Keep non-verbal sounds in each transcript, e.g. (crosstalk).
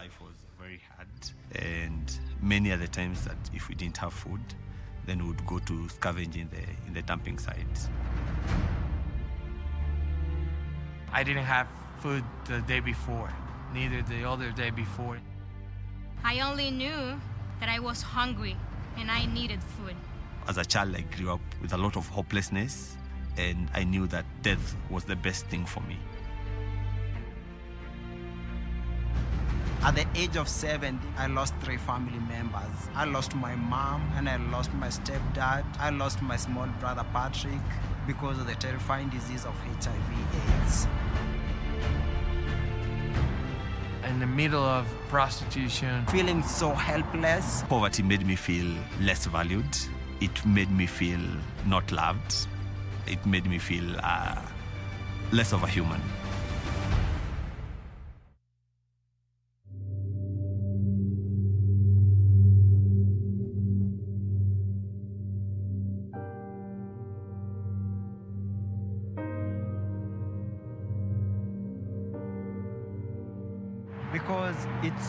Life was very hard, and many other times that if we didn't have food, then we would go to scavenging the in the dumping sites. I didn't have food the day before, neither the other day before. I only knew that I was hungry and I needed food. As a child, I grew up with a lot of hopelessness, and I knew that death was the best thing for me. At the age of 70, I lost three family members. I lost my mom and I lost my stepdad. I lost my small brother Patrick because of the terrifying disease of HIV/AIDS. In the middle of prostitution, Feeling so helpless, Poverty made me feel less valued. It made me feel not loved. It made me feel uh, less of a human.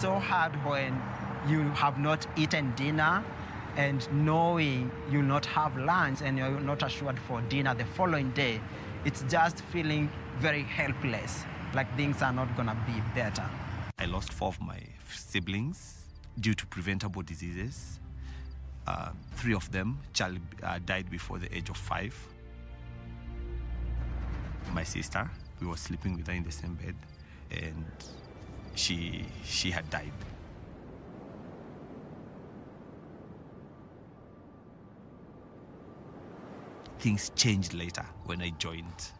So hard when you have not eaten dinner and knowing you'll not have lunch and you're not assured for dinner the following day. It's just feeling very helpless, like things are not gonna be better. I lost four of my siblings due to preventable diseases. Uh, three of them child, uh, died before the age of five. My sister, we were sleeping with her in the same bed, and she she had died. Things changed later when I joined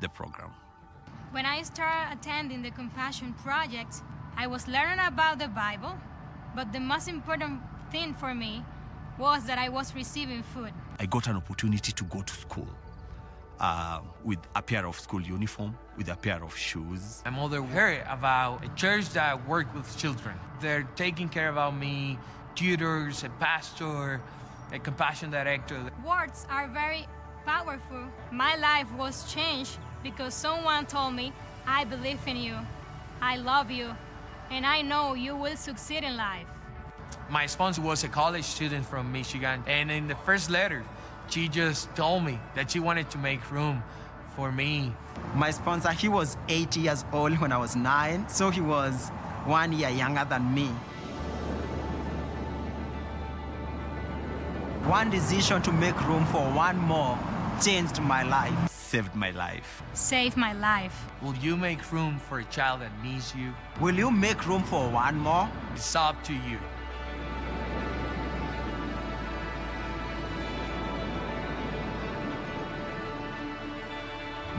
the program. When I started attending the Compassion Project, I was learning about the Bible, but the most important thing for me was that I was receiving food. I got an opportunity to go to school uh, with a pair of school uniform, with a pair of shoes. my mother heard about a church that worked with children. They're taking care about me, tutors, a pastor, a compassion director. Words are very powerful. My life was changed because someone told me, I believe in you, I love you, and I know you will succeed in life. My sponsor was a college student from Michigan, and in the first letter, she just told me that she wanted to make room for me. My sponsor, he was eight years old when I was nine, so he was one year younger than me. One decision to make room for one more changed my life. Saved my life. Save my life. Will you make room for a child that needs you? Will you make room for one more? It's up to you.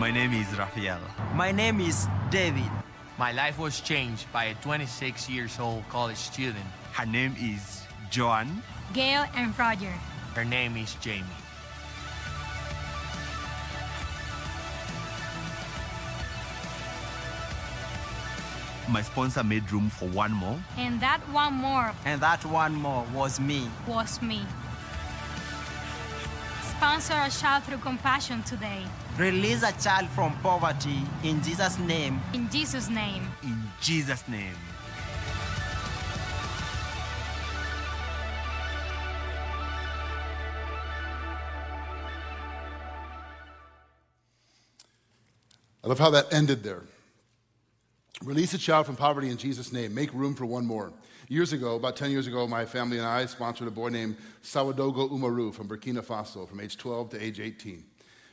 My name is Rafael. My name is David. My life was changed by a 26 years old college student. Her name is Joan. Gail and Roger. Her name is Jamie. My sponsor made room for one more. And that one more And that one more was me. was me. Sponsor a child through compassion today. Release a child from poverty in Jesus' name. In Jesus' name. In Jesus' name. I love how that ended there. Release a child from poverty in Jesus' name. Make room for one more. Years ago, about 10 years ago, my family and I sponsored a boy named Sawadogo Umaru from Burkina Faso from age 12 to age 18.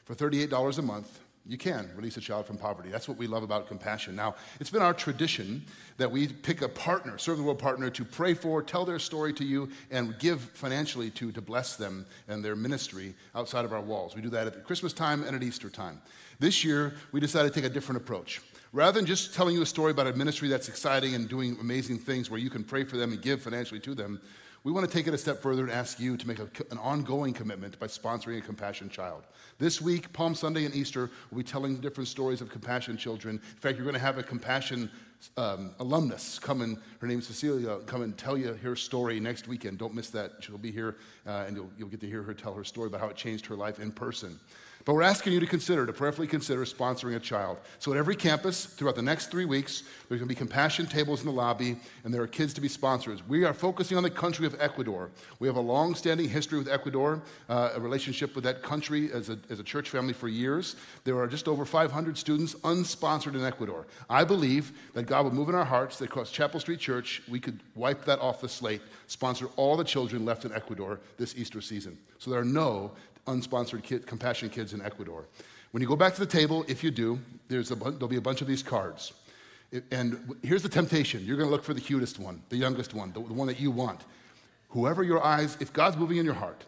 For $38 a month, you can release a child from poverty. That's what we love about compassion. Now, it's been our tradition that we pick a partner, serve the world partner, to pray for, tell their story to you, and give financially to to bless them and their ministry outside of our walls. We do that at Christmas time and at Easter time. This year, we decided to take a different approach. Rather than just telling you a story about a ministry that's exciting and doing amazing things where you can pray for them and give financially to them, we want to take it a step further and ask you to make a, an ongoing commitment by sponsoring a compassion child. This week, Palm Sunday and Easter, we'll be telling different stories of compassion children. In fact, you're going to have a compassion um, alumnus come and her name's Cecilia, come and tell you her story next weekend. Don't miss that. She'll be here uh, and you'll, you'll get to hear her tell her story about how it changed her life in person. But we're asking you to consider, to prayerfully consider sponsoring a child. So at every campus, throughout the next three weeks, there's going to be compassion tables in the lobby, and there are kids to be sponsors. We are focusing on the country of Ecuador. We have a long standing history with Ecuador, uh, a relationship with that country as a, as a church family for years. There are just over 500 students unsponsored in Ecuador. I believe that God will move in our hearts that across Chapel Street Church, we could wipe that off the slate, sponsor all the children left in Ecuador this Easter season. So there are no unsponsored kid, compassion kids in Ecuador. When you go back to the table, if you do, there's a, there'll be a bunch of these cards. And here's the temptation you're going to look for the cutest one, the youngest one, the, the one that you want. Whoever your eyes, if God's moving in your heart,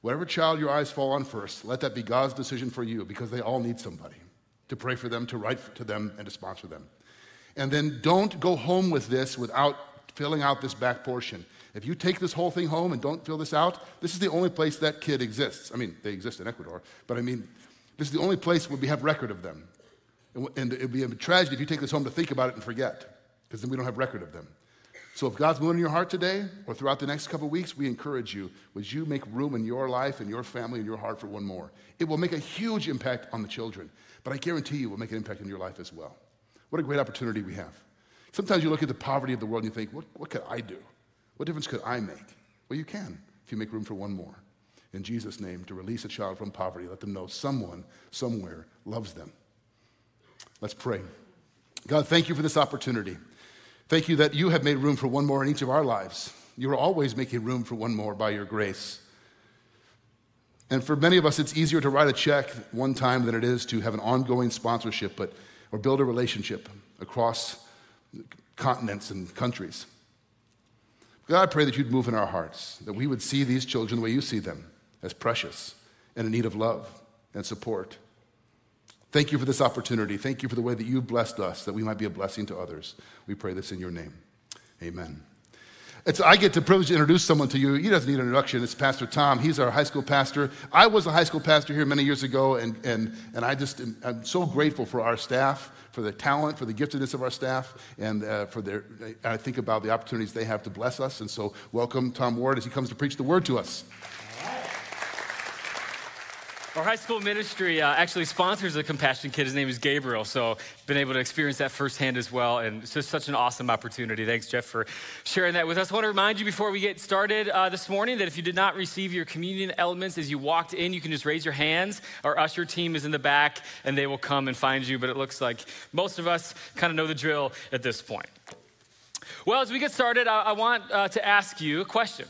whatever child your eyes fall on first, let that be God's decision for you because they all need somebody to pray for them, to write to them, and to sponsor them. And then don't go home with this without filling out this back portion. If you take this whole thing home and don't fill this out, this is the only place that kid exists. I mean, they exist in Ecuador, but I mean, this is the only place where we have record of them. And it would be a tragedy if you take this home to think about it and forget, because then we don't have record of them. So if God's moving in your heart today or throughout the next couple weeks, we encourage you, would you make room in your life and your family and your heart for one more? It will make a huge impact on the children, but I guarantee you it will make an impact in your life as well. What a great opportunity we have. Sometimes you look at the poverty of the world and you think, what, what could I do? What difference could I make? Well, you can if you make room for one more. In Jesus' name, to release a child from poverty, let them know someone, somewhere loves them. Let's pray. God, thank you for this opportunity. Thank you that you have made room for one more in each of our lives. You are always making room for one more by your grace. And for many of us, it's easier to write a check one time than it is to have an ongoing sponsorship but, or build a relationship across continents and countries. God, I pray that you'd move in our hearts, that we would see these children the way you see them, as precious and in need of love and support. Thank you for this opportunity. Thank you for the way that you've blessed us, that we might be a blessing to others. We pray this in your name. Amen. It's, I get the privilege to introduce someone to you. He doesn't need an introduction. It's Pastor Tom. He's our high school pastor. I was a high school pastor here many years ago, and, and, and I just am, I'm so grateful for our staff, for the talent, for the giftedness of our staff, and uh, for their, I think about the opportunities they have to bless us. And so, welcome Tom Ward as he comes to preach the word to us. Our high school ministry uh, actually sponsors a compassion kid. His name is Gabriel, so been able to experience that firsthand as well, and it's just such an awesome opportunity. Thanks, Jeff, for sharing that with us. I want to remind you before we get started uh, this morning that if you did not receive your communion elements as you walked in, you can just raise your hands. Our usher team is in the back, and they will come and find you. But it looks like most of us kind of know the drill at this point. Well, as we get started, I, I want uh, to ask you a question.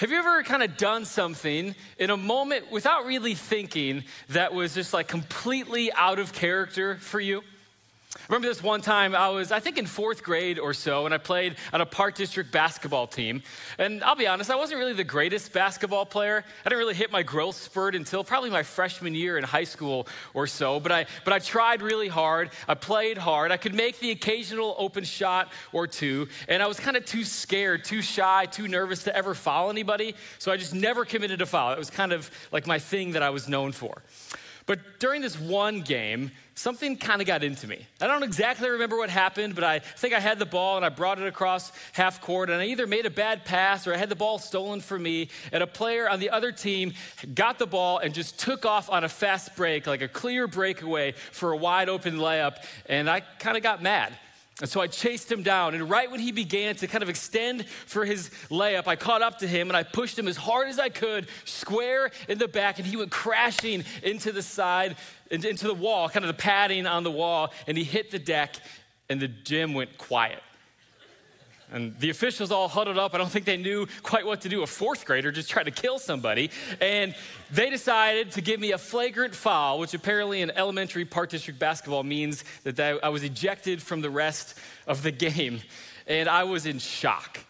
Have you ever kind of done something in a moment without really thinking that was just like completely out of character for you? I remember this one time I was, I think, in fourth grade or so, and I played on a Park District basketball team. And I'll be honest, I wasn't really the greatest basketball player. I didn't really hit my growth spurt until probably my freshman year in high school or so. But I, but I tried really hard. I played hard. I could make the occasional open shot or two. And I was kind of too scared, too shy, too nervous to ever foul anybody. So I just never committed a foul. It was kind of like my thing that I was known for. But during this one game, something kind of got into me. I don't exactly remember what happened, but I think I had the ball and I brought it across half court, and I either made a bad pass or I had the ball stolen from me, and a player on the other team got the ball and just took off on a fast break, like a clear breakaway for a wide open layup, and I kind of got mad. And so I chased him down. And right when he began to kind of extend for his layup, I caught up to him and I pushed him as hard as I could, square in the back, and he went crashing into the side, into the wall, kind of the padding on the wall, and he hit the deck, and the gym went quiet. And the officials all huddled up. I don't think they knew quite what to do. A fourth grader just tried to kill somebody. And they decided to give me a flagrant foul, which apparently in elementary Park District basketball means that I was ejected from the rest of the (laughs) game. And I was in shock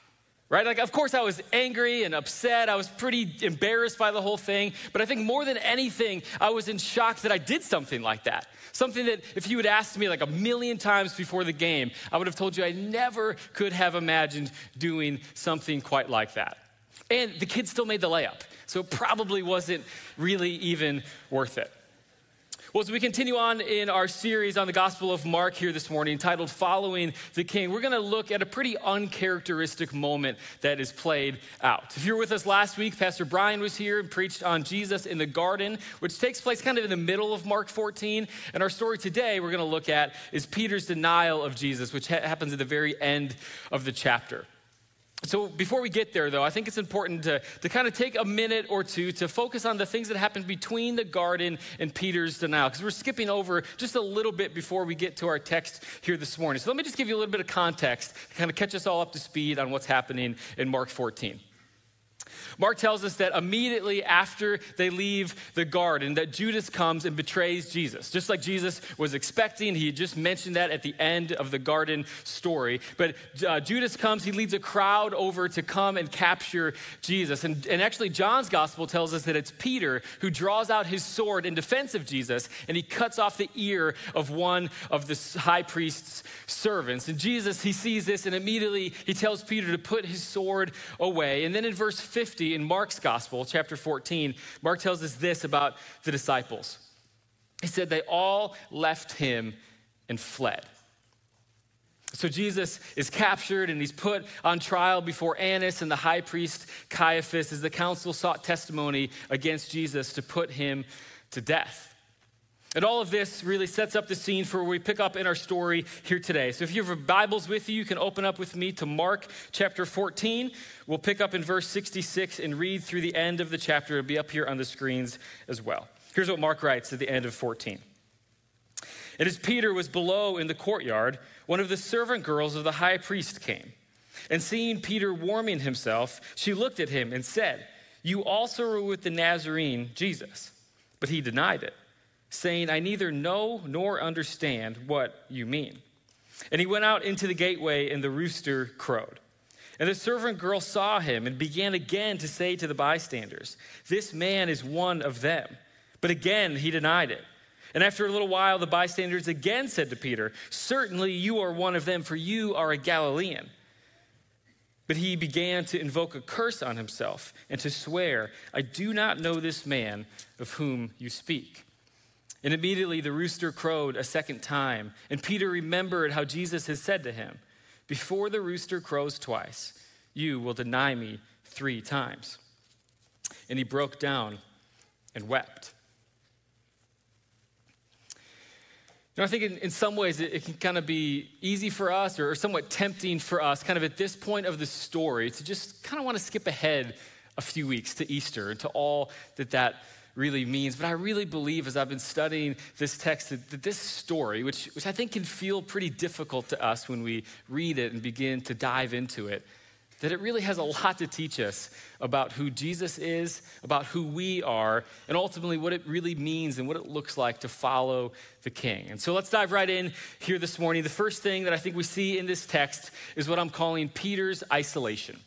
right? Like, of course, I was angry and upset. I was pretty embarrassed by the whole thing. But I think more than anything, I was in shock that I did something like that. Something that if you had asked me like a million times before the game, I would have told you I never could have imagined doing something quite like that. And the kid still made the layup. So it probably wasn't really even worth it. Well, as we continue on in our series on the Gospel of Mark here this morning, titled Following the King, we're going to look at a pretty uncharacteristic moment that is played out. If you were with us last week, Pastor Brian was here and preached on Jesus in the garden, which takes place kind of in the middle of Mark 14. And our story today we're going to look at is Peter's denial of Jesus, which ha- happens at the very end of the chapter. So, before we get there, though, I think it's important to, to kind of take a minute or two to focus on the things that happened between the garden and Peter's denial, because we're skipping over just a little bit before we get to our text here this morning. So, let me just give you a little bit of context to kind of catch us all up to speed on what's happening in Mark 14. Mark tells us that immediately after they leave the garden, that Judas comes and betrays Jesus. Just like Jesus was expecting, he just mentioned that at the end of the garden story. But uh, Judas comes, he leads a crowd over to come and capture Jesus. And, and actually, John's gospel tells us that it's Peter who draws out his sword in defense of Jesus, and he cuts off the ear of one of the high priest's servants. And Jesus, he sees this, and immediately he tells Peter to put his sword away. And then in verse 15, 50 in Mark's gospel, chapter 14, Mark tells us this about the disciples. He said, They all left him and fled. So Jesus is captured and he's put on trial before Annas and the high priest Caiaphas as the council sought testimony against Jesus to put him to death. And all of this really sets up the scene for where we pick up in our story here today. So if you have Bibles with you, you can open up with me to Mark chapter 14. We'll pick up in verse 66 and read through the end of the chapter. It'll be up here on the screens as well. Here's what Mark writes at the end of 14. And as Peter was below in the courtyard, one of the servant girls of the high priest came. And seeing Peter warming himself, she looked at him and said, You also were with the Nazarene, Jesus. But he denied it saying, I neither know nor understand what you mean. And he went out into the gateway, and the rooster crowed. And the servant girl saw him and began again to say to the bystanders, This man is one of them. But again he denied it. And after a little while, the bystanders again said to Peter, Certainly you are one of them, for you are a Galilean. But he began to invoke a curse on himself and to swear, I do not know this man of whom you speak. And immediately the rooster crowed a second time. And Peter remembered how Jesus had said to him, Before the rooster crows twice, you will deny me three times. And he broke down and wept. You know, I think in, in some ways it, it, can kind of be easy for us or, or somewhat tempting for us, kind of at this point of the story, to just kind of want to skip ahead a few weeks to Easter and to all that that really means. But I really believe, as I've been studying this text, that, that, this story, which, which I think can feel pretty difficult to us when we read it and begin to dive into it, that it really has a lot to teach us about who Jesus is, about who we are, and ultimately what it really means and what it looks like to follow the King. And so let's dive right in here this morning. The first thing that I think we see in this text is what I'm calling Peter's isolation.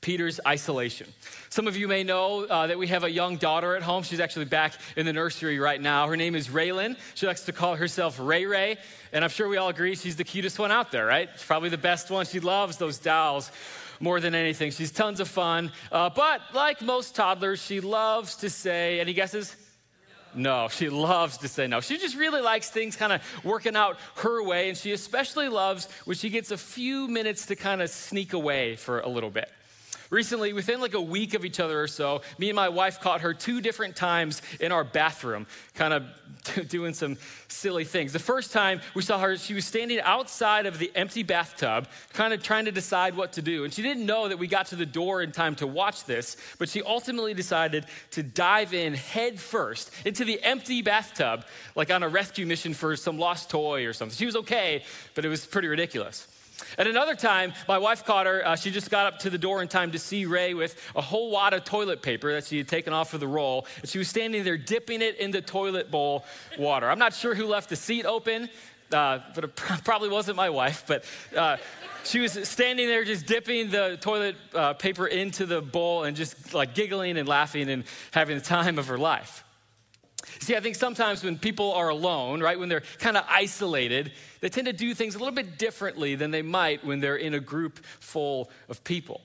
Peter's isolation. Some of you may know uh, that we have a young daughter at home. She's actually back in the nursery right now. Her name is Raylan. She likes to call herself Ray Ray, and I'm sure we all agree she's the cutest one out there, right? She's probably the best one. She loves those dolls more than anything. She's tons of fun. Uh, but like most toddlers, she loves to say, any guesses? No, she loves to say no. She just really likes things kind of working out her way, and she especially loves when she gets a few minutes to kind of sneak away for a little bit. Recently, within like a week of each other or so, me and my wife caught her two different times in our bathroom, kind of (laughs) doing some silly things. The first time we saw her, she was standing outside of the empty bathtub, kind of trying to decide what to do. And she didn't know that we got to the door in time to watch this, but she ultimately decided to dive in head first into the empty bathtub, like on a rescue mission for some lost toy or something. She was okay, but it was pretty ridiculous. At another time, my wife caught her. Uh, she just got up to the door in time to see Ray with a whole wad of toilet paper that she had taken off of the roll. And she was standing there dipping it in the toilet bowl water. I'm not sure who left the seat open, uh, but it probably wasn't my wife. But uh, she was standing there just dipping the toilet uh, paper into the bowl and just like giggling and laughing and having the time of her life. See, I think sometimes when people are alone, right, when they're kind of isolated, they tend to do things a little bit differently than they might when they're in a group full of people.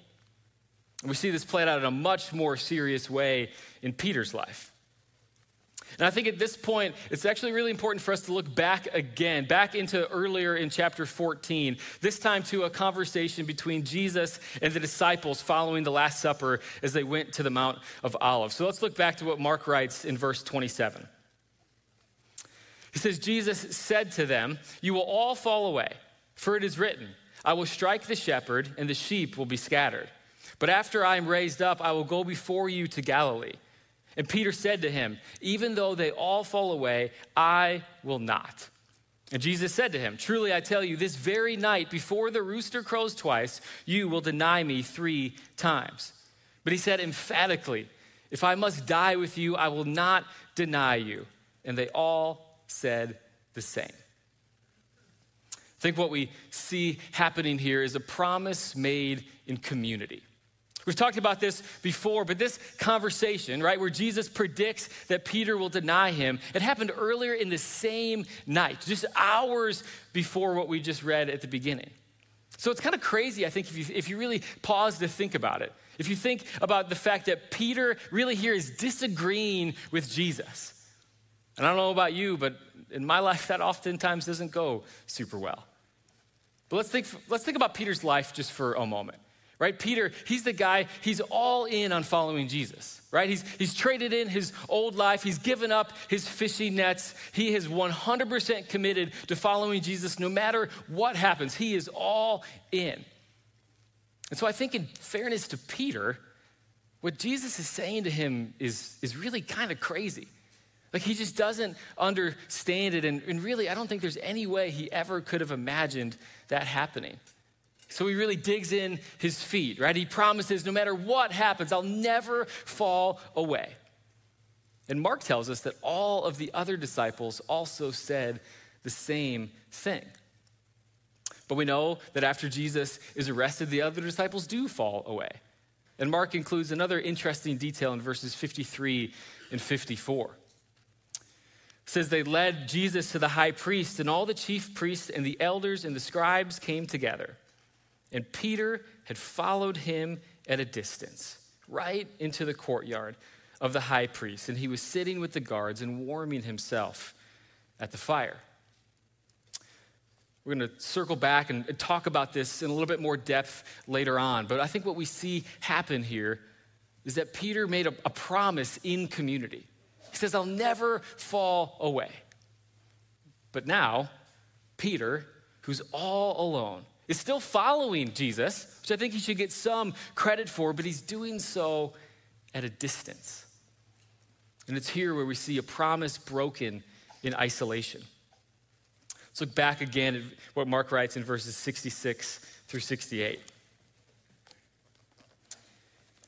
We see this played out in a much more serious way in Peter's life. And I think at this point, it's actually really important for us to look back again, back into earlier in chapter 14, this time to a conversation between Jesus and the disciples following the Last Supper as they went to the Mount of Olives. So let's look back to what Mark writes in verse 27. He says, Jesus said to them, You will all fall away, for it is written, I will strike the shepherd, and the sheep will be scattered. But after I am raised up, I will go before you to Galilee. And Peter said to him, Even though they all fall away, I will not. And Jesus said to him, Truly I tell you, this very night, before the rooster crows twice, you will deny me three times. But he said emphatically, If I must die with you, I will not deny you. And they all said the same. I think what we see happening here is a promise made in community. We've talked about this before, but this conversation, right, where Jesus predicts that Peter will deny him, it happened earlier in the same night, just hours before what we just read at the beginning. So it's kind of crazy, I think, if you, if you really pause to think about it. If you think about the fact that Peter really here is disagreeing with Jesus. And I don't know about you, but in my life, that oftentimes doesn't go super well. But let's think, let's think about Peter's life just for a moment right? Peter, he's the guy, he's all in on following Jesus, right? He's, he's traded in his old life, he's given up his fishing nets, he is 100% committed to following Jesus no matter what happens. He is all in. And so I think, in fairness to Peter, what Jesus is saying to him is, is really kind of crazy. Like he just doesn't understand it. And, and really, I don't think there's any way he ever could have imagined that happening. So he really digs in his feet, right? He promises no matter what happens, I'll never fall away. And Mark tells us that all of the other disciples also said the same thing. But we know that after Jesus is arrested, the other disciples do fall away. And Mark includes another interesting detail in verses 53 and 54. It says they led Jesus to the high priest, and all the chief priests and the elders and the scribes came together. And Peter had followed him at a distance, right into the courtyard of the high priest. And he was sitting with the guards and warming himself at the fire. We're going to circle back and talk about this in a little bit more depth later on. But I think what we see happen here is that Peter made a, a promise in community. He says, I'll never fall away. But now, Peter, who's all alone, is still following Jesus, which I think he should get some credit for, but he's doing so at a distance. And it's here where we see a promise broken in isolation. Let's look back again at what Mark writes in verses 66 through 68. It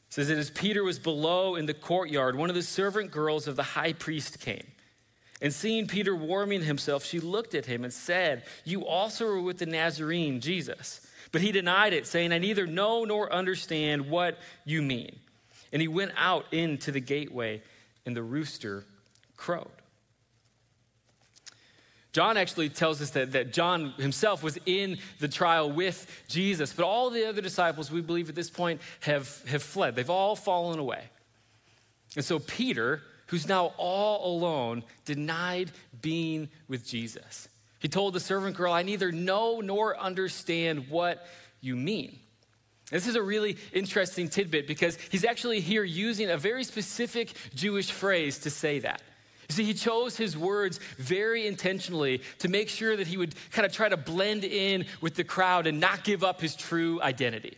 says that as Peter was below in the courtyard, one of the servant girls of the high priest came. And seeing Peter warming himself, she looked at him and said, You also are with the Nazarene, Jesus. But he denied it, saying, I neither know nor understand what you mean. And he went out into the gateway, and the rooster crowed. John actually tells us that, that John himself was in the trial with Jesus, but all the other disciples, we believe at this point, have, have fled. They've all fallen away. And so Peter, who's now all alone, denied being with Jesus. He told the servant girl, I neither know nor understand what you mean. This is a really interesting tidbit because he's actually here using a very specific Jewish phrase to say that. You see, he chose his words very intentionally to make sure that he would kind of try to blend in with the crowd and not give up his true identity.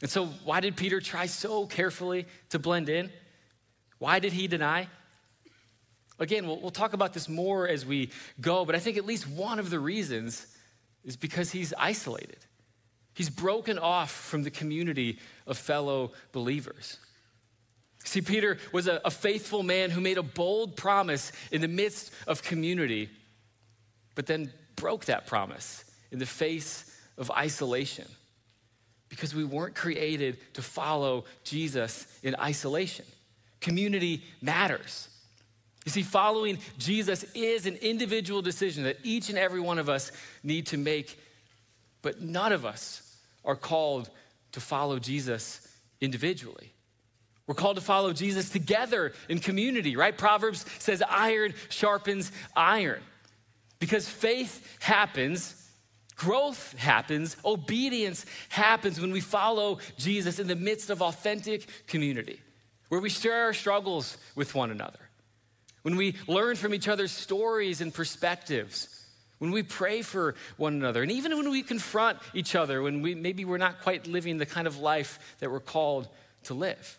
And so, why did Peter try so carefully to blend in? Why did he deny? Again, we'll, we'll talk about this more as we go, but I think at least one of the reasons is because he's isolated. He's broken off from the community of fellow believers. See, Peter was a, a, faithful man who made a bold promise in the midst of community, but then broke that promise in the face of isolation because we weren't created to follow Jesus in isolation. Community matters. You see, following Jesus is an individual decision that each and every one of us need to make, but none of us are called to follow Jesus individually. We're called to follow Jesus together in community, right? Proverbs says iron sharpens iron. Because faith happens, growth happens, obedience happens when we follow Jesus in the midst of authentic community, where we share our struggles with one another, when we learn from each other's stories and perspectives. When we pray for one another, and even when we confront each other, when we maybe we're not quite living the kind of life that we're called to live.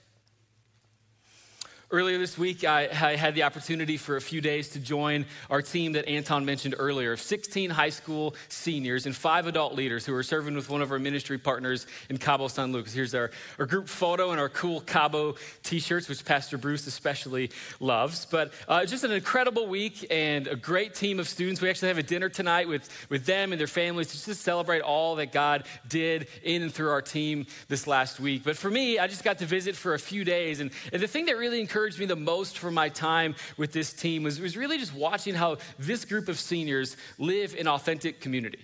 Earlier this week, I, I, had the opportunity for a few days to join our team that Anton mentioned earlier of 16 high school seniors and five adult leaders who are serving with one of our ministry partners in Cabo San Lucas. Here's our, our group photo and our cool Cabo t shirts, which Pastor Bruce especially loves. But uh, just an incredible week and a great team of students. We actually have a dinner tonight with, with them and their families just to celebrate all that God did in and through our team this last week. But for me, I just got to visit for a few days. And, and the thing that really encouraged encouraged me the most from my time with this team was, was really just watching how this group of seniors live in authentic community.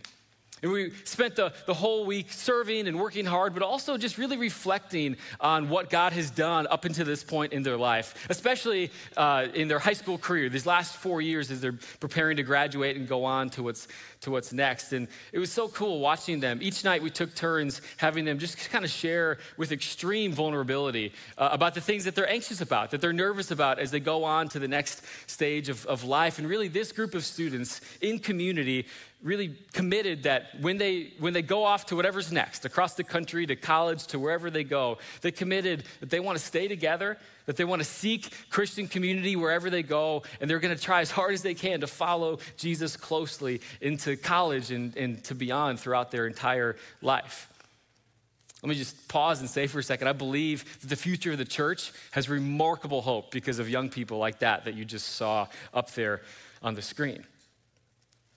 And we spent the, the whole week serving and working hard, but also just really reflecting on what God has done up until this point in their life, especially uh, in their high school career, these last four years as they're preparing to graduate and go on to what's, to what's next. And it was so cool watching them. Each night we took turns having them just kind of share with extreme vulnerability uh, about the things that they're anxious about, that they're nervous about as they go on to the next stage of, of life. And really, this group of students in community really committed that when they when they go off to whatever's next across the country to college to wherever they go they committed that they want to stay together that they want to seek christian community wherever they go and they're going to try as hard as they can to follow jesus closely into college and, and to beyond throughout their entire life let me just pause and say for a second i believe that the future of the church has remarkable hope because of young people like that that you just saw up there on the screen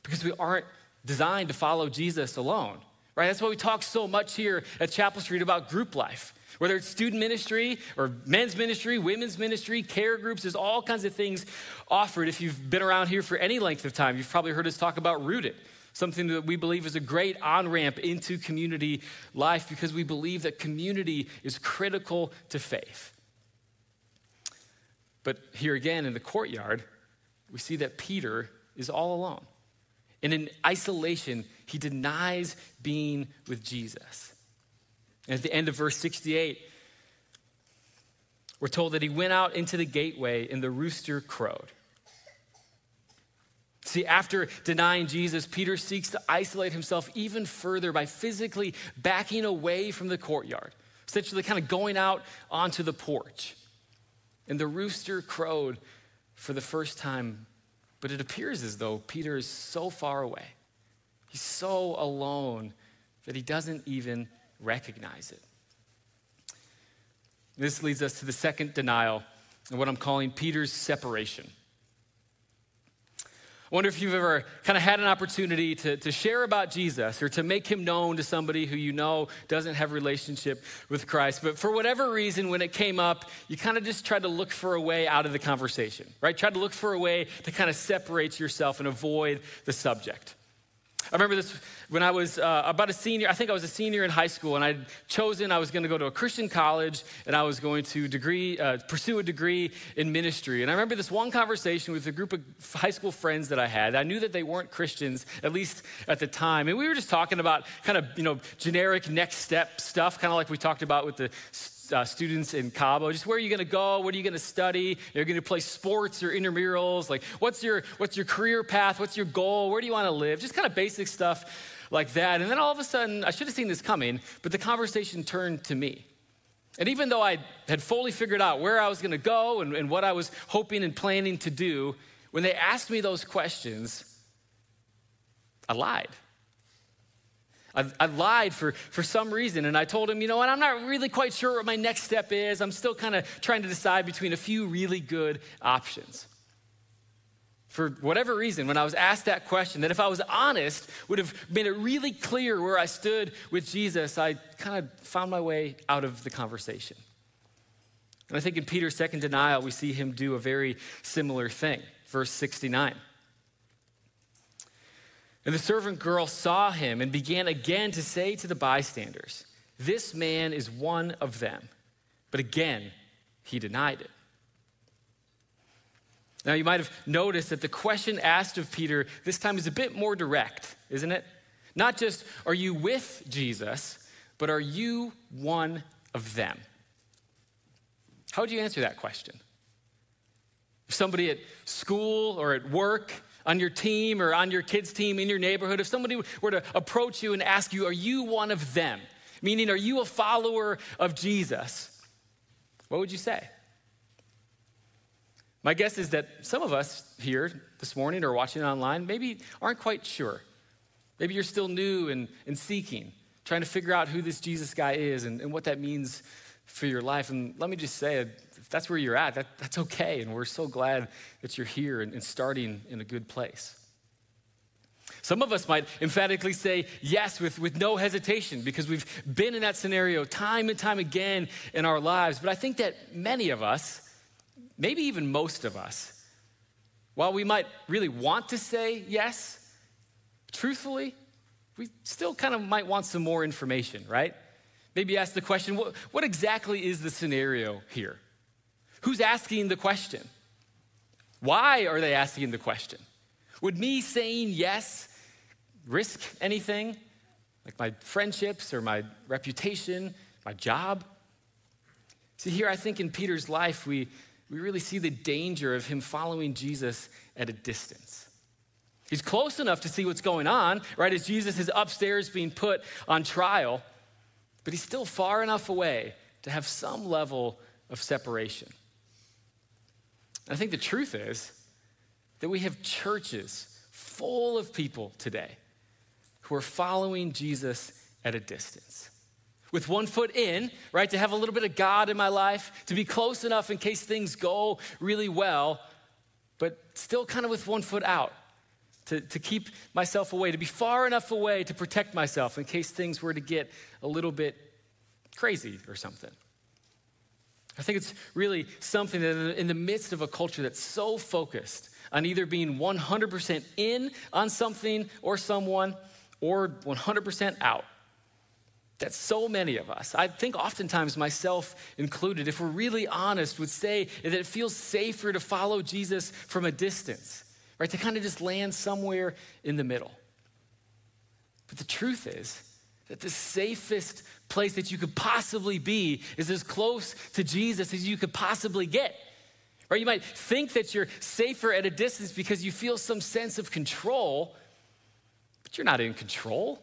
because we aren't designed to follow Jesus alone, right? That's why we talk so much here at Chapel Street about group life. Whether it's student ministry or men's ministry, women's ministry, care groups, there's all kinds of things offered. If you've been around here for any length of time, you've probably heard us talk about Rooted, something that we believe is a great on ramp into community life because we believe that community is critical to faith. But here again in the courtyard, we see that Peter is all alone. And in isolation, he denies being with Jesus. And at the end of verse 68, we're told that he went out into the gateway and the rooster crowed. See, after denying Jesus, Peter seeks to isolate himself even further by physically backing away from the courtyard, essentially kind of going out onto the porch. And the rooster crowed for the first time but it appears as though Peter is so far away, he's so alone that he doesn't even recognize it. This leads us to the second denial, and what I'm calling Peter's separation. I wonder if you've ever kind of had an opportunity to, to share about Jesus or to make him known to somebody who you know doesn't have a relationship with Christ. But for whatever reason, when it came up, you kind of just tried to look for a way out of the conversation, right? Tried to look for a way to kind of separate yourself and avoid the subject. I remember this when I was uh, about a senior. I think I was a senior in high school, and I'd chosen I was going to go to a Christian college, and I was going to degree uh, pursue a degree in ministry. And I remember this one conversation with a group of high school friends that I had. I knew that they weren't Christians, at least at the time, and we were just talking about kind of you know generic next step stuff, kind of like we talked about with the uh, students in Cabo. Just where are you going to go? What are you going to study? You're going to play sports or intramurals? Like, what's your what's your career path? What's your goal? Where do you want to live? Just kind of basic stuff like that. And then all of a sudden, I should have seen this coming, but the conversation turned to me. And even though I had fully figured out where I was going to go and, and what I was hoping and planning to do, when they asked me those questions, I lied. I, I lied for, for some reason, and I told him, you know what, I'm not really quite sure what my next step is. I'm still kind of trying to decide between a few really good options. For whatever reason, when I was asked that question, that if I was honest, would have made it really clear where I stood with Jesus, I kind of found my way out of the conversation. And I think in Peter's second denial, we see him do a very similar thing. Verse 69. And the servant girl saw him and began again to say to the bystanders, This man is one of them. But again, he denied it. Now, you might have noticed that the question asked of Peter this time is a bit more direct, isn't it? Not just, are you with Jesus, but are you one of them? How would you answer that question? If somebody at school or at work, on your team or on your kids' team in your neighborhood, if somebody were to approach you and ask you, Are you one of them? Meaning, are you a follower of Jesus? What would you say? My guess is that some of us here this morning or watching online maybe aren't quite sure. Maybe you're still new and, and seeking, trying to figure out who this Jesus guy is and, and what that means for your life. And let me just say, that's where you're at, that, that's okay. And we're so glad that you're here and, and starting in a good place. Some of us might emphatically say yes with, with no hesitation because we've been in that scenario time and time again in our lives. But I think that many of us, maybe even most of us, while we might really want to say yes, truthfully, we still kind of might want some more information, right? Maybe ask the question what, what exactly is the scenario here? Who's asking the question? Why are they asking the question? Would me saying yes risk anything? Like my friendships or my reputation, my job? See, here I think in Peter's life, we, we really see the danger of him following Jesus at a distance. He's close enough to see what's going on, right, as Jesus is upstairs being put on trial, but he's still far enough away to have some level of separation. I think the truth is that we have churches full of people today who are following Jesus at a distance. With one foot in, right, to have a little bit of God in my life, to be close enough in case things go really well, but still kind of with one foot out, to, to keep myself away, to be far enough away to protect myself in case things were to get a little bit crazy or something. I think it's really something that in the midst of a culture that's so focused on either being 100% in on something or someone or 100% out, that so many of us, I think oftentimes myself included, if we're really honest, would say that it feels safer to follow Jesus from a distance, right? To kind of just land somewhere in the middle. But the truth is that the safest place that you could possibly be is as close to Jesus as you could possibly get. Or you might think that you're safer at a distance because you feel some sense of control, but you're not in control.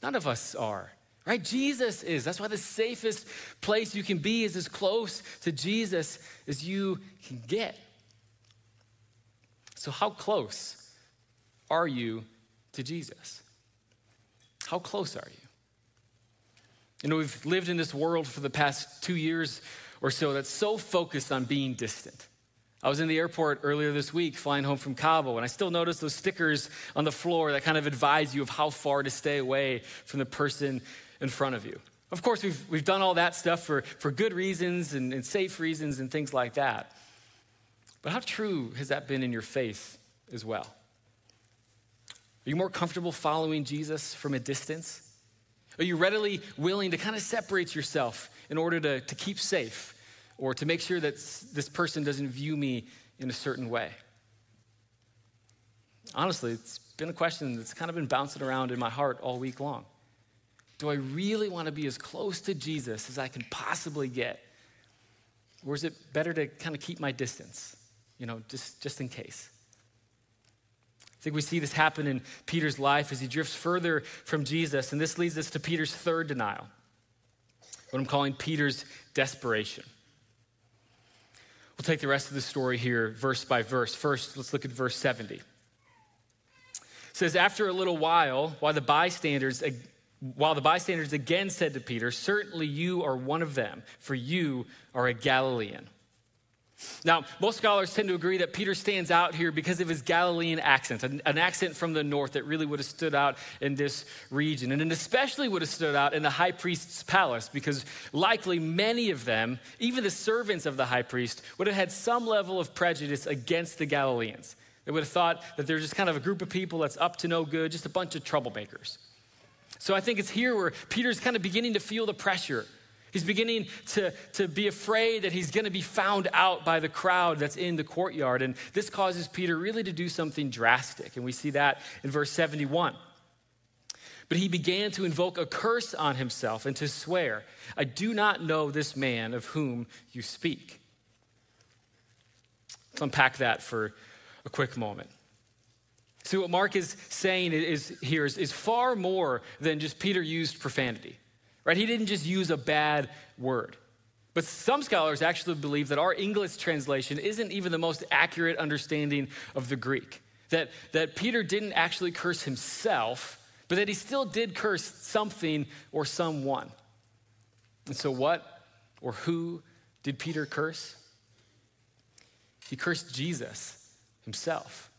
None of us are, right? Jesus is. That's why the safest place you can be is as close to Jesus as you can get. So, how close are you to Jesus? How close are you? You know, we've lived in this world for the past two years or so that's so focused on being distant. I was in the airport earlier this week flying home from Cabo, and I still notice those stickers on the floor that kind of advise you of how far to stay away from the person in front of you. Of course, we've, we've done all that stuff for, for good reasons and, and safe reasons and things like that. But how true has that been in your faith as well? Are you more comfortable following Jesus from a distance? Are you readily willing to kind of separate yourself in order to, to keep safe or to make sure that this person doesn't view me in a certain way? Honestly, it's been a question that's kind of been bouncing around in my heart all week long. Do I really want to be as close to Jesus as I can possibly get? Or is it better to kind of keep my distance, you know, just, just in case? I think we see this happen in Peter's life as he drifts further from Jesus, and this leads us to Peter's third denial, what I'm calling Peter's desperation. We'll take the rest of the story here, verse by verse. First, let's look at verse 70. It says, After a little while, while the bystanders while the bystanders again said to Peter, Certainly you are one of them, for you are a Galilean. Now, most scholars tend to agree that Peter stands out here because of his Galilean accent, an, an, accent from the north that really would have stood out in this region. And it especially would have stood out in the high priest's palace because likely many of them, even the servants of the high priest, would have had some level of prejudice against the Galileans. They would have thought that they're just kind of a group of people that's up to no good, just a bunch of troublemakers. So I think it's here where Peter's kind of beginning to feel the pressure He's beginning to, to be afraid that he's going to be found out by the crowd that's in the courtyard. And this causes Peter really to do something drastic. And we see that in verse 71. But he began to invoke a curse on himself and to swear, I do not know this man of whom you speak. Let's unpack that for a quick moment. See, what Mark is saying is, here is, is far more than just Peter used profanity, right? He didn't just use a bad word. But some scholars actually believe that our English translation isn't even the most accurate understanding of the Greek. That, that Peter didn't actually curse himself, but that he still did curse something or someone. And so, what or who did Peter curse? He cursed Jesus himself.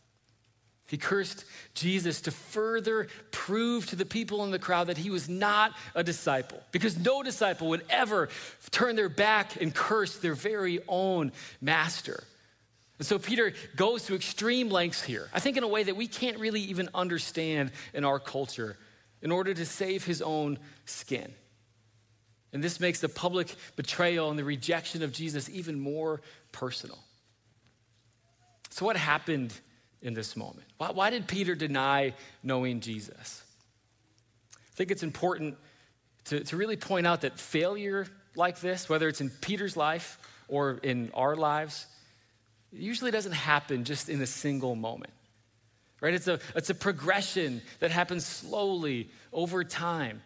He cursed Jesus to further prove to the people in the crowd that he was not a disciple, because no disciple would ever turn their back and curse their very own master. And so Peter goes to extreme lengths here, I think in a way that we can't really even understand in our culture, in order to save his own skin. And this makes the public betrayal and the rejection of Jesus even more personal. So, what happened in this moment? Why, why did Peter deny knowing Jesus? I think it's important to, to really point out that failure like this, whether it's in Peter's life or in our lives, usually doesn't happen just in a single moment. Right? It's a, it's a progression that happens slowly over time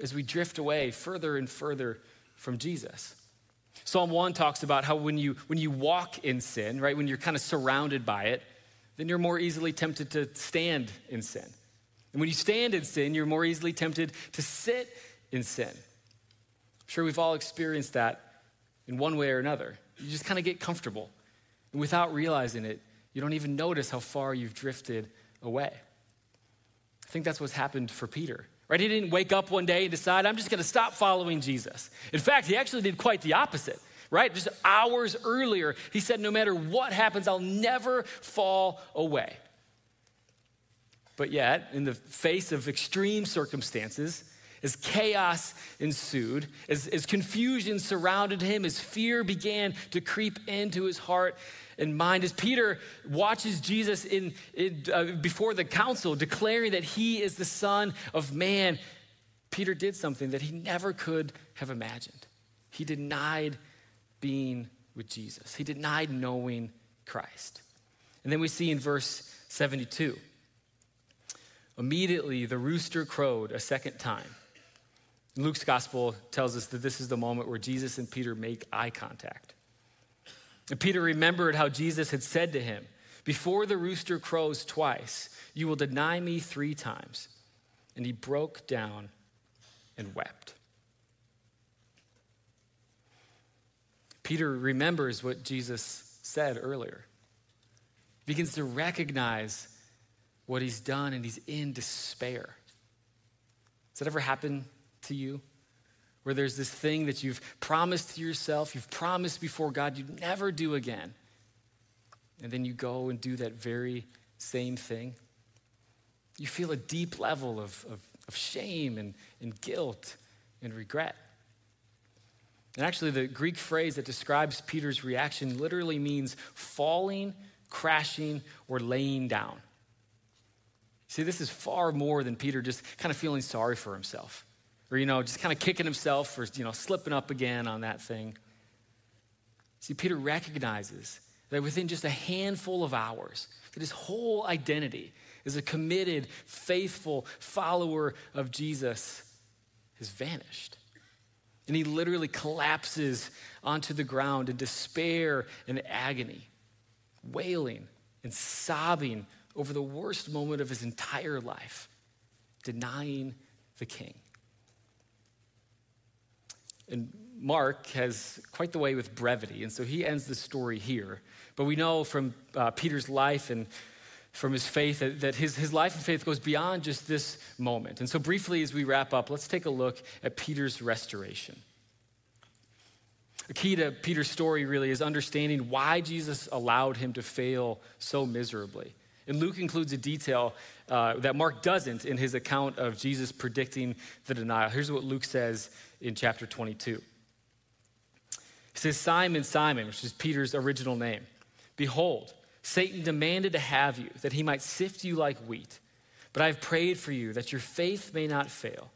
as we drift away further and further from Jesus. Psalm 1 talks about how when you, when you walk in sin, right, when you're kind of surrounded by it, then you're more easily tempted to stand in sin. And when you stand in sin, you're more easily tempted to sit in sin. I'm sure we've all experienced that in one way or another. You just kind of get comfortable. And without realizing it, you don't even notice how far you've drifted away. I think that's what's happened for Peter. Right? He didn't wake up one day and decide, I'm just going to stop following Jesus. In fact, he actually did quite the opposite right? Just hours earlier, he said, No matter what happens, I'll never fall away. But yet, in the face of extreme circumstances, as chaos ensued, as, as confusion surrounded him, as fear began to creep into his heart and mind, as Peter watches Jesus in, in uh, before the council declaring that he is the Son of Man, Peter did something that he never could have imagined. He denied being with Jesus. He denied knowing Christ. And then we see in verse 72 immediately the rooster crowed a second time. Luke's gospel tells us that this is the moment where Jesus and Peter make eye contact. And Peter remembered how Jesus had said to him, Before the rooster crows twice, you will deny me three times. And he broke down and wept. Peter remembers what Jesus said earlier, begins to recognize what he's done, and he's in despair. Has that ever happened to you? Where there's this thing that you've promised to yourself, you've promised before God you'd never do again. And then you go and do that very same thing. You feel a deep level of, of, of shame and, and guilt and regret. And actually, the Greek phrase that describes Peter's reaction literally means falling, crashing, or laying down. See, this is far more than Peter just kind of feeling sorry for himself or, you know, just kind of kicking himself for, you know, slipping up again on that thing. See, Peter recognizes that within just a handful of hours, that his whole identity as a committed, faithful follower of Jesus has vanished. And he literally collapses onto the ground in despair and agony, wailing and sobbing over the worst moment of his entire life, denying the king. And Mark has quite the way with brevity, and so he ends the story here. But we know from uh, Peter's life and from his faith that, that his, his life and faith goes beyond just this moment. And so, briefly, as we wrap up, let's take a look at Peter's restoration. The key to Peter's story really is understanding why Jesus allowed him to fail so miserably And Luke includes a detail uh, that Mark doesn't in his account of Jesus predicting the denial. Here's what Luke says in chapter 22. He says, Simon, Simon, which is Peter's original name, behold, Satan demanded to have you, that he might sift you like wheat. But I have prayed for you that your faith may not fail.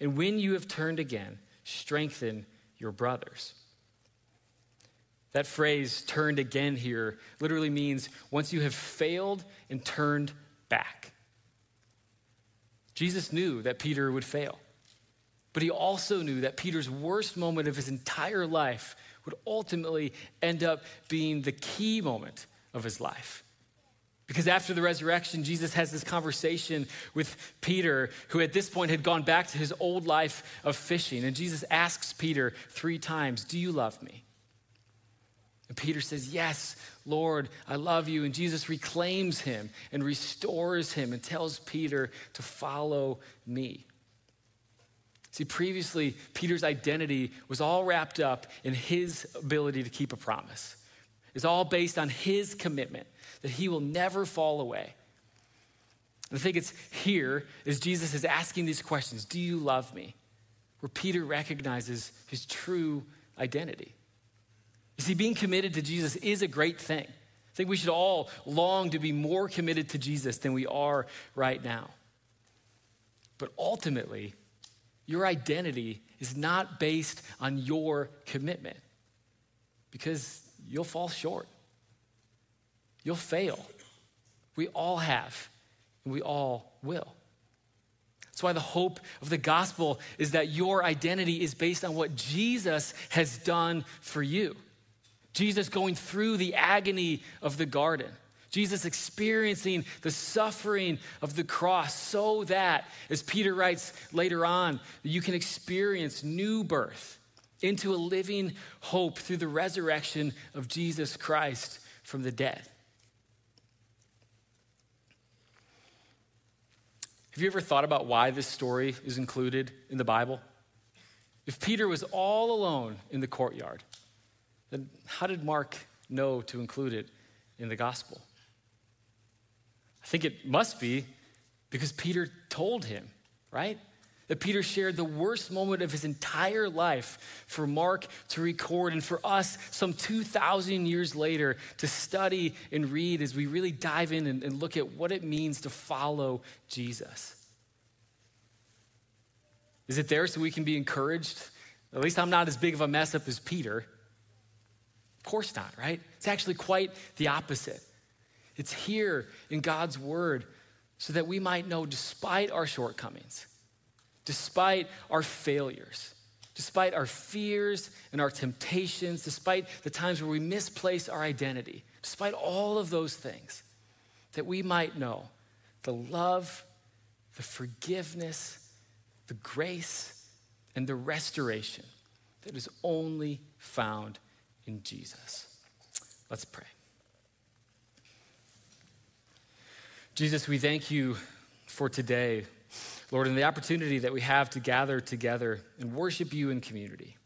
And when you have turned again, strengthen your brothers. That phrase, turned again, here literally means once you have failed and turned back. Jesus knew that Peter would fail, but he also knew that Peter's worst moment of his entire life would ultimately end up being the key moment of his life. Because after the resurrection, Jesus has this conversation with Peter, who at this point had gone back to his old life of fishing. And Jesus asks Peter three times, Do you love me? And Peter says, Yes, Lord, I love you. And Jesus reclaims him and restores him and tells Peter to follow me. See, previously, Peter's identity was all wrapped up in his ability to keep a promise. It's all based on his commitment that he will never fall away. And I think it's here as Jesus is asking these questions Do you love me? Where Peter recognizes his true identity. You see, being committed to Jesus is a great thing. I think we should all long to be more committed to Jesus than we are right now. But ultimately, your identity is not based on your commitment because you'll fall short. You'll fail. We all have, and we all will. That's why the hope of the gospel is that your identity is based on what Jesus has done for you. Jesus going through the agony of the garden. Jesus experiencing the suffering of the cross so that, as Peter writes later on, you can experience new birth into a living hope through the resurrection of Jesus Christ from the dead. Have you ever thought about why this story is included in the Bible? If Peter was all alone in the courtyard, then how did Mark know to include it in the gospel? I think it must be because Peter told him, right? That Peter shared the worst moment of his entire life for Mark to record and for us some 2,000 years later to study and read as we really dive in and, and look at what it means to follow Jesus. Is it there so we can be encouraged? At least I'm not as big of a mess up as Peter. Of course not, right? It's actually quite the opposite. It's here in God's word so that we might know, despite our shortcomings, despite our failures, despite our fears and our temptations, despite the times where we misplace our identity, despite all of those things, that we might know the love, the forgiveness, the grace, and the restoration that is only found in Jesus. Let's pray. Jesus, we thank you for today, Lord, and the opportunity that we have to gather together and worship you in community.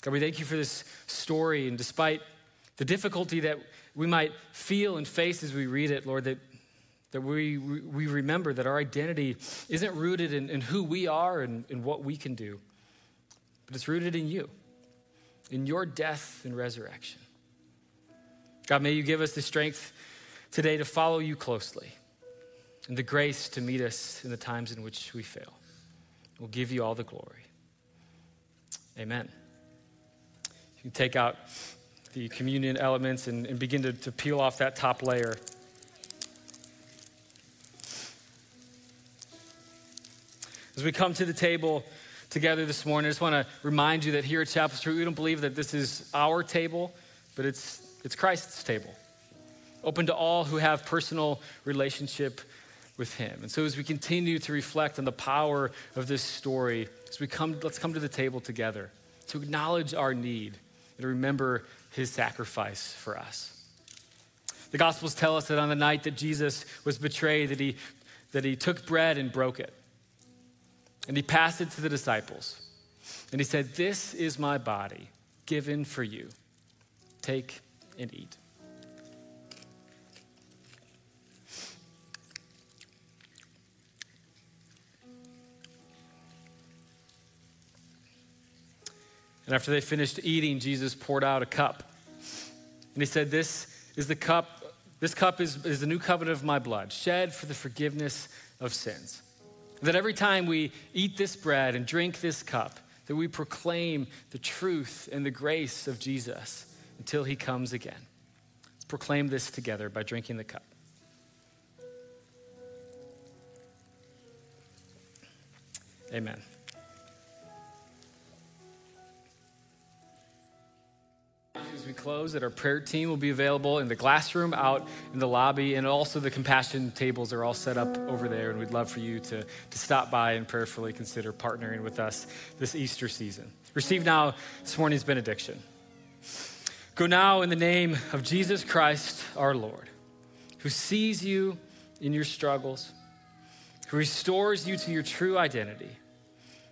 God, we thank you for this story, and despite the difficulty that we might feel and face as we read it, Lord, that, that we, we remember that our identity isn't rooted in, in who we are and, and what we can do, but it's rooted in you, in your death and resurrection. God, may you give us the strength today to follow you closely and the grace to meet us in the times in which we fail. We'll give you all the glory. Amen. You can take out the communion elements and, and begin to, to peel off that top layer. As we come to the table together this morning, I just want to remind you that here at Chapel Street, we don't believe that this is our table, but it's, it's Christ's table open to all who have personal relationship with him. And so as we continue to reflect on the power of this story, as we come, let's come to the table together to acknowledge our need and remember his sacrifice for us. The Gospels tell us that on the night that Jesus was betrayed, that he, that he took bread and broke it. And he passed it to the disciples. And he said, This is my body given for you. Take and eat. And after they finished eating, Jesus poured out a cup. And he said, This is the cup, this cup is, is the new covenant of my blood, shed for the forgiveness of sins. That every time we eat this bread and drink this cup, that we proclaim the truth and the grace of Jesus until he comes again. Let's proclaim this together by drinking the cup. Amen. We close, that our prayer team will be available in the glass room out in the lobby, and also the compassion tables are all set up over there. And we'd love for you to, to stop by and prayerfully consider partnering with us this Easter season. Receive now this morning's benediction. Go now in the name of Jesus Christ our Lord, who sees you in your struggles, who restores you to your true identity,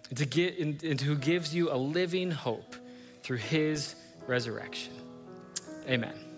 and, to get, and who gives you a living hope through his resurrection. Amen.